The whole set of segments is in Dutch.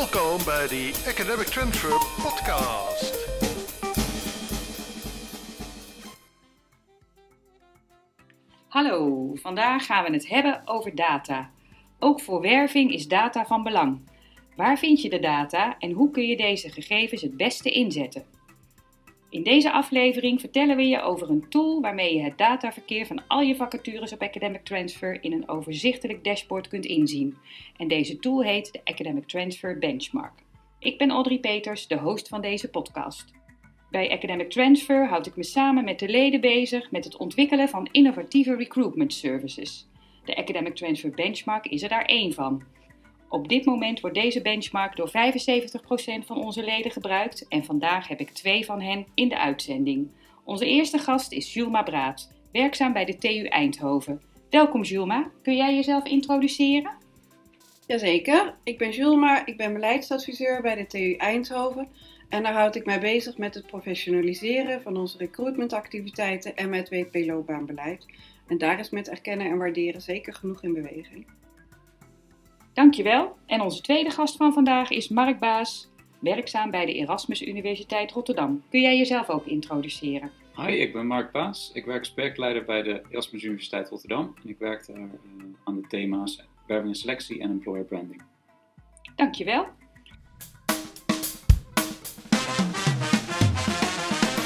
Welkom bij de Academic Transfer Podcast. Hallo, vandaag gaan we het hebben over data. Ook voor werving is data van belang. Waar vind je de data en hoe kun je deze gegevens het beste inzetten? In deze aflevering vertellen we je over een tool waarmee je het dataverkeer van al je vacatures op Academic Transfer in een overzichtelijk dashboard kunt inzien. En deze tool heet de Academic Transfer Benchmark. Ik ben Audrey Peters, de host van deze podcast. Bij Academic Transfer houd ik me samen met de leden bezig met het ontwikkelen van innovatieve recruitment services. De Academic Transfer Benchmark is er daar één van. Op dit moment wordt deze benchmark door 75% van onze leden gebruikt en vandaag heb ik twee van hen in de uitzending. Onze eerste gast is Julma Braat, werkzaam bij de TU Eindhoven. Welkom Julma, kun jij jezelf introduceren? Jazeker, ik ben Julma, ik ben beleidsadviseur bij de TU Eindhoven en daar houd ik mij bezig met het professionaliseren van onze recruitmentactiviteiten en met WP-loopbaanbeleid. En daar is met erkennen en waarderen zeker genoeg in beweging. Dankjewel. En onze tweede gast van vandaag is Mark Baas, werkzaam bij de Erasmus Universiteit Rotterdam. Kun jij jezelf ook introduceren? Hi, ik ben Mark Baas. Ik werk als projectleider bij de Erasmus Universiteit Rotterdam. En ik werk daar uh, aan de thema's werving en selectie en employer branding. Dankjewel.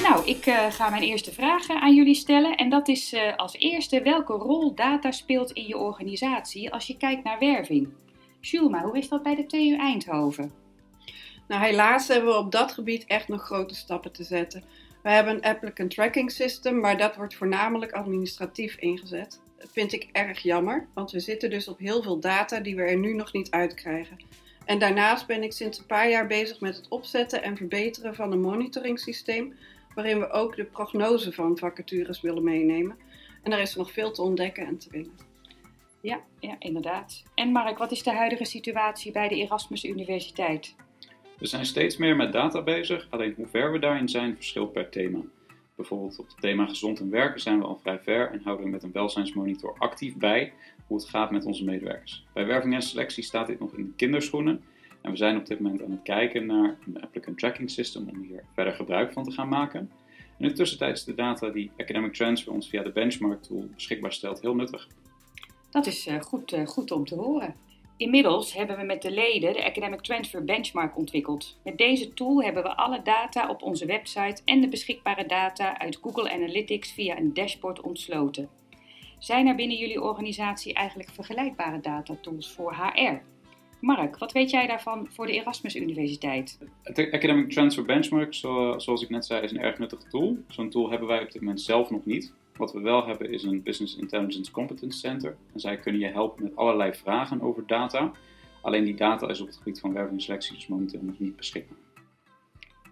Nou, ik uh, ga mijn eerste vraag aan jullie stellen. En dat is uh, als eerste: welke rol data speelt in je organisatie als je kijkt naar werving? Schulma, hoe is dat bij de TU Eindhoven? Nou, helaas hebben we op dat gebied echt nog grote stappen te zetten. We hebben een applicant tracking system, maar dat wordt voornamelijk administratief ingezet. Dat vind ik erg jammer, want we zitten dus op heel veel data die we er nu nog niet uitkrijgen. En daarnaast ben ik sinds een paar jaar bezig met het opzetten en verbeteren van een monitoring systeem, waarin we ook de prognose van vacatures willen meenemen. En daar is nog veel te ontdekken en te winnen. Ja, ja, inderdaad. En Mark, wat is de huidige situatie bij de Erasmus Universiteit? We zijn steeds meer met data bezig, alleen hoe ver we daarin zijn verschilt per thema. Bijvoorbeeld op het thema gezond en werken zijn we al vrij ver en houden we met een welzijnsmonitor actief bij hoe het gaat met onze medewerkers. Bij werving en selectie staat dit nog in de kinderschoenen en we zijn op dit moment aan het kijken naar een applicant tracking system om hier verder gebruik van te gaan maken. En in de tussentijd is de data die Academic Transfer ons via de benchmark tool beschikbaar stelt heel nuttig. Dat is uh, goed, uh, goed om te horen. Inmiddels hebben we met de leden de Academic Transfer Benchmark ontwikkeld. Met deze tool hebben we alle data op onze website en de beschikbare data uit Google Analytics via een dashboard ontsloten. Zijn er binnen jullie organisatie eigenlijk vergelijkbare datatools voor HR? Mark, wat weet jij daarvan voor de Erasmus Universiteit? Het Academic Transfer Benchmark, zoals ik net zei, is een erg nuttige tool. Zo'n tool hebben wij op dit moment zelf nog niet. Wat we wel hebben is een Business Intelligence Competence Center. En zij kunnen je helpen met allerlei vragen over data. Alleen die data is op het gebied van werving en selectie dus momenteel nog niet beschikbaar.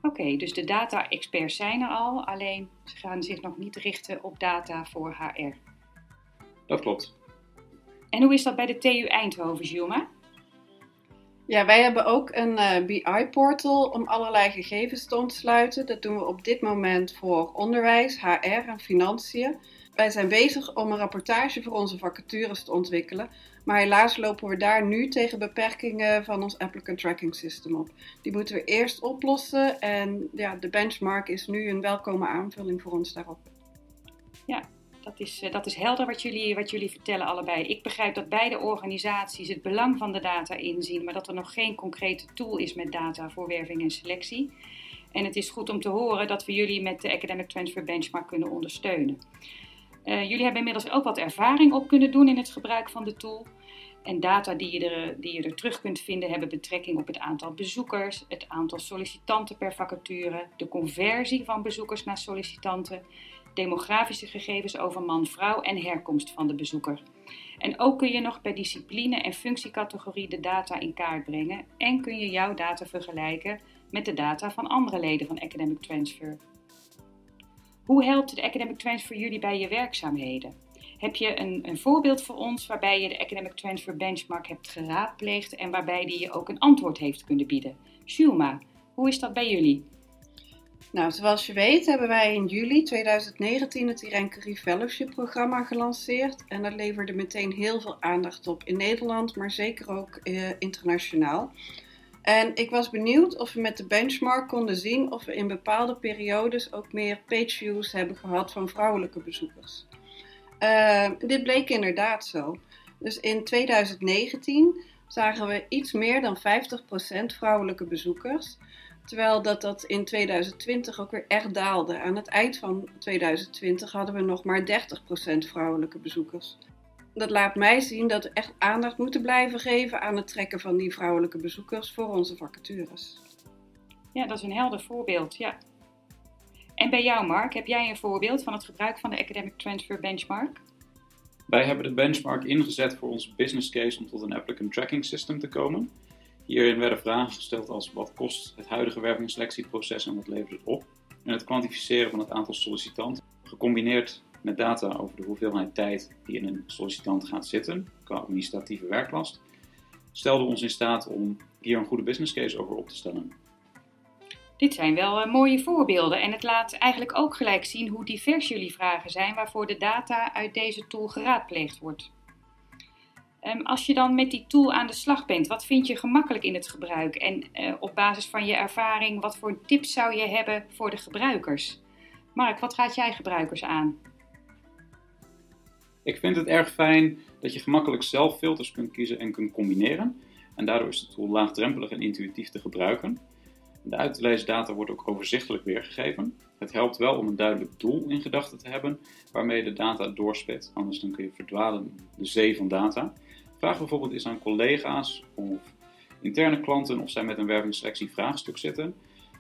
Oké, okay, dus de data-experts zijn er al, alleen ze gaan zich nog niet richten op data voor HR. Dat klopt. En hoe is dat bij de TU Eindhoven, Juma? Ja, wij hebben ook een uh, BI-portal om allerlei gegevens te ontsluiten. Dat doen we op dit moment voor onderwijs, HR en financiën. Wij zijn bezig om een rapportage voor onze vacatures te ontwikkelen. Maar helaas lopen we daar nu tegen beperkingen van ons applicant tracking system op. Die moeten we eerst oplossen en ja, de benchmark is nu een welkome aanvulling voor ons daarop. Ja, dat is, eh, dat is helder wat jullie, wat jullie vertellen allebei. Ik begrijp dat beide organisaties het belang van de data inzien, maar dat er nog geen concrete tool is met data voor werving en selectie. En het is goed om te horen dat we jullie met de Academic Transfer Benchmark kunnen ondersteunen. Uh, jullie hebben inmiddels ook wat ervaring op kunnen doen in het gebruik van de tool. En data die je, er, die je er terug kunt vinden hebben betrekking op het aantal bezoekers, het aantal sollicitanten per vacature, de conversie van bezoekers naar sollicitanten, demografische gegevens over man, vrouw en herkomst van de bezoeker. En ook kun je nog per discipline en functiecategorie de data in kaart brengen en kun je jouw data vergelijken met de data van andere leden van Academic Transfer. Hoe helpt de Academic Transfer jullie bij je werkzaamheden? Heb je een, een voorbeeld voor ons waarbij je de Academic Transfer Benchmark hebt geraadpleegd en waarbij die je ook een antwoord heeft kunnen bieden? Shulma, hoe is dat bij jullie? Nou, zoals je weet hebben wij in juli 2019 het Irene Curie Fellowship programma gelanceerd. En dat leverde meteen heel veel aandacht op in Nederland, maar zeker ook eh, internationaal. En ik was benieuwd of we met de benchmark konden zien of we in bepaalde periodes ook meer pageviews hebben gehad van vrouwelijke bezoekers. Uh, dit bleek inderdaad zo. Dus in 2019 zagen we iets meer dan 50% vrouwelijke bezoekers. Terwijl dat, dat in 2020 ook weer echt daalde. Aan het eind van 2020 hadden we nog maar 30% vrouwelijke bezoekers. Dat laat mij zien dat we echt aandacht moeten blijven geven aan het trekken van die vrouwelijke bezoekers voor onze vacatures. Ja, dat is een helder voorbeeld. Ja. En bij jou, Mark, heb jij een voorbeeld van het gebruik van de Academic Transfer Benchmark? Wij hebben de benchmark ingezet voor onze business case om tot een applicant tracking system te komen. Hierin werden vragen gesteld als wat kost het huidige werving- en selectieproces en wat levert het op? En het kwantificeren van het aantal sollicitanten, gecombineerd met data over de hoeveelheid tijd die in een sollicitant gaat zitten, qua administratieve werklast, stelde ons in staat om hier een goede business case over op te stellen. Dit zijn wel uh, mooie voorbeelden en het laat eigenlijk ook gelijk zien hoe divers jullie vragen zijn waarvoor de data uit deze tool geraadpleegd wordt. Um, als je dan met die tool aan de slag bent, wat vind je gemakkelijk in het gebruik? En uh, op basis van je ervaring, wat voor tips zou je hebben voor de gebruikers? Mark, wat raad jij gebruikers aan? Ik vind het erg fijn dat je gemakkelijk zelf filters kunt kiezen en kunt combineren. En daardoor is de tool laagdrempelig en intuïtief te gebruiken. De uit data wordt ook overzichtelijk weergegeven. Het helpt wel om een duidelijk doel in gedachten te hebben waarmee je de data doorspit. Anders dan kun je verdwalen in de zee van data. Vraag bijvoorbeeld eens aan collega's of interne klanten of zij met een wervingsselectie vraagstuk zitten,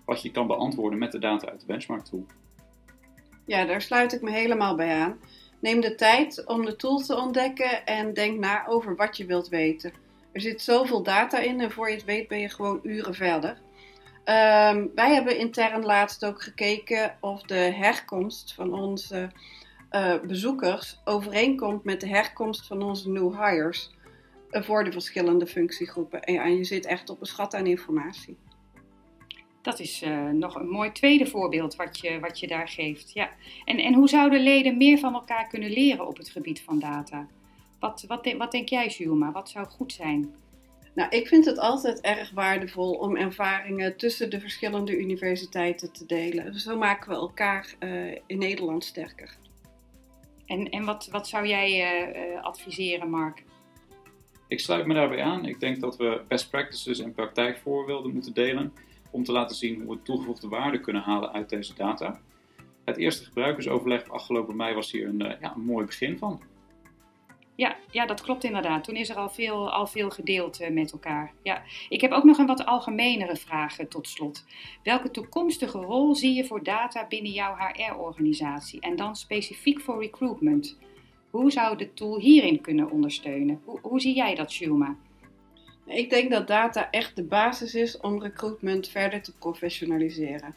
wat je kan beantwoorden met de data uit de benchmark tool. Ja, daar sluit ik me helemaal bij aan. Neem de tijd om de tool te ontdekken en denk na over wat je wilt weten. Er zit zoveel data in en voor je het weet ben je gewoon uren verder. Um, wij hebben intern laatst ook gekeken of de herkomst van onze uh, bezoekers overeenkomt met de herkomst van onze new hires voor de verschillende functiegroepen. En, ja, je zit echt op een schat aan informatie. Dat is uh, nog een mooi tweede voorbeeld wat je, wat je daar geeft. Ja. En, en hoe zouden leden meer van elkaar kunnen leren op het gebied van data? Wat, wat, wat denk jij, Julma? Wat zou goed zijn? Nou, ik vind het altijd erg waardevol om ervaringen tussen de verschillende universiteiten te delen. Zo maken we elkaar uh, in Nederland sterker. En, en wat, wat zou jij uh, adviseren, Mark? Ik sluit me daarbij aan. Ik denk dat we best practices en praktijkvoorbeelden moeten delen om te laten zien hoe we toegevoegde waarde kunnen halen uit deze data. Het eerste gebruikersoverleg afgelopen mei was hier een, ja, een mooi begin van. Ja, ja, dat klopt inderdaad. Toen is er al veel, al veel gedeeld uh, met elkaar. Ja. Ik heb ook nog een wat algemenere vraag uh, tot slot. Welke toekomstige rol zie je voor data binnen jouw HR-organisatie en dan specifiek voor recruitment? Hoe zou de tool hierin kunnen ondersteunen? Hoe, hoe zie jij dat, Shulma? Ik denk dat data echt de basis is om recruitment verder te professionaliseren.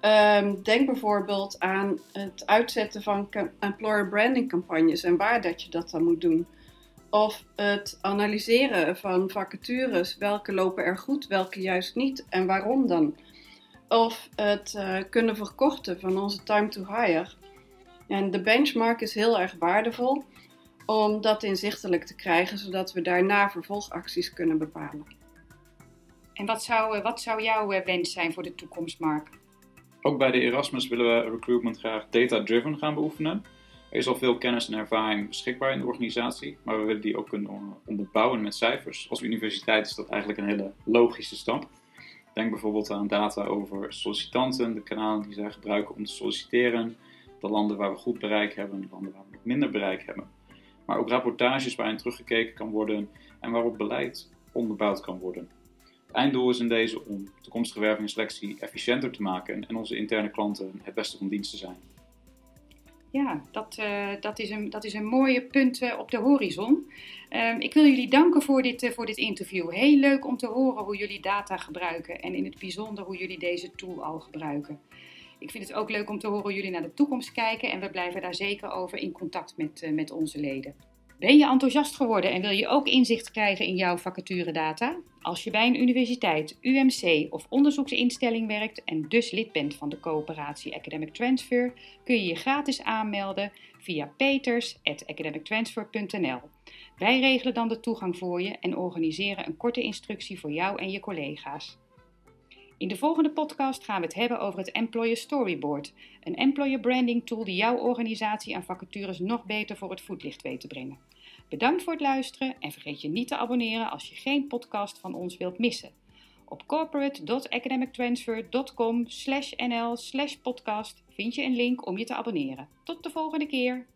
Um, denk bijvoorbeeld aan het uitzetten van employer branding campagnes en waar dat je dat dan moet doen. Of het analyseren van vacatures, welke lopen er goed, welke juist niet en waarom dan. Of het uh, kunnen verkorten van onze time to hire. En de benchmark is heel erg waardevol om dat inzichtelijk te krijgen, zodat we daarna vervolgacties kunnen bepalen. En wat zou, wat zou jouw wens zijn voor de toekomst, Mark? Ook bij de Erasmus willen we recruitment graag data-driven gaan beoefenen. Er is al veel kennis en ervaring beschikbaar in de organisatie, maar we willen die ook kunnen onderbouwen met cijfers. Als universiteit is dat eigenlijk een hele logische stap. Denk bijvoorbeeld aan data over sollicitanten, de kanalen die zij gebruiken om te solliciteren, de landen waar we goed bereik hebben, de landen waar we minder bereik hebben. Maar ook rapportages waarin teruggekeken kan worden en waarop beleid onderbouwd kan worden. Het einddoel is in deze om toekomstige werving en selectie efficiënter te maken en onze interne klanten het beste van dienst te zijn. Ja, dat, uh, dat, is, een, dat is een mooie punt uh, op de horizon. Uh, ik wil jullie danken voor dit, uh, voor dit interview. Heel leuk om te horen hoe jullie data gebruiken en in het bijzonder hoe jullie deze tool al gebruiken. Ik vind het ook leuk om te horen hoe jullie naar de toekomst kijken en we blijven daar zeker over in contact met, met onze leden. Ben je enthousiast geworden en wil je ook inzicht krijgen in jouw vacaturedata? Als je bij een universiteit, UMC of onderzoeksinstelling werkt en dus lid bent van de coöperatie Academic Transfer, kun je je gratis aanmelden via peters.academictransfer.nl. Wij regelen dan de toegang voor je en organiseren een korte instructie voor jou en je collega's. In de volgende podcast gaan we het hebben over het Employer Storyboard, een employer branding tool die jouw organisatie en vacatures nog beter voor het voetlicht weet te brengen. Bedankt voor het luisteren en vergeet je niet te abonneren als je geen podcast van ons wilt missen. Op corporate.academictransfer.com nl podcast vind je een link om je te abonneren. Tot de volgende keer!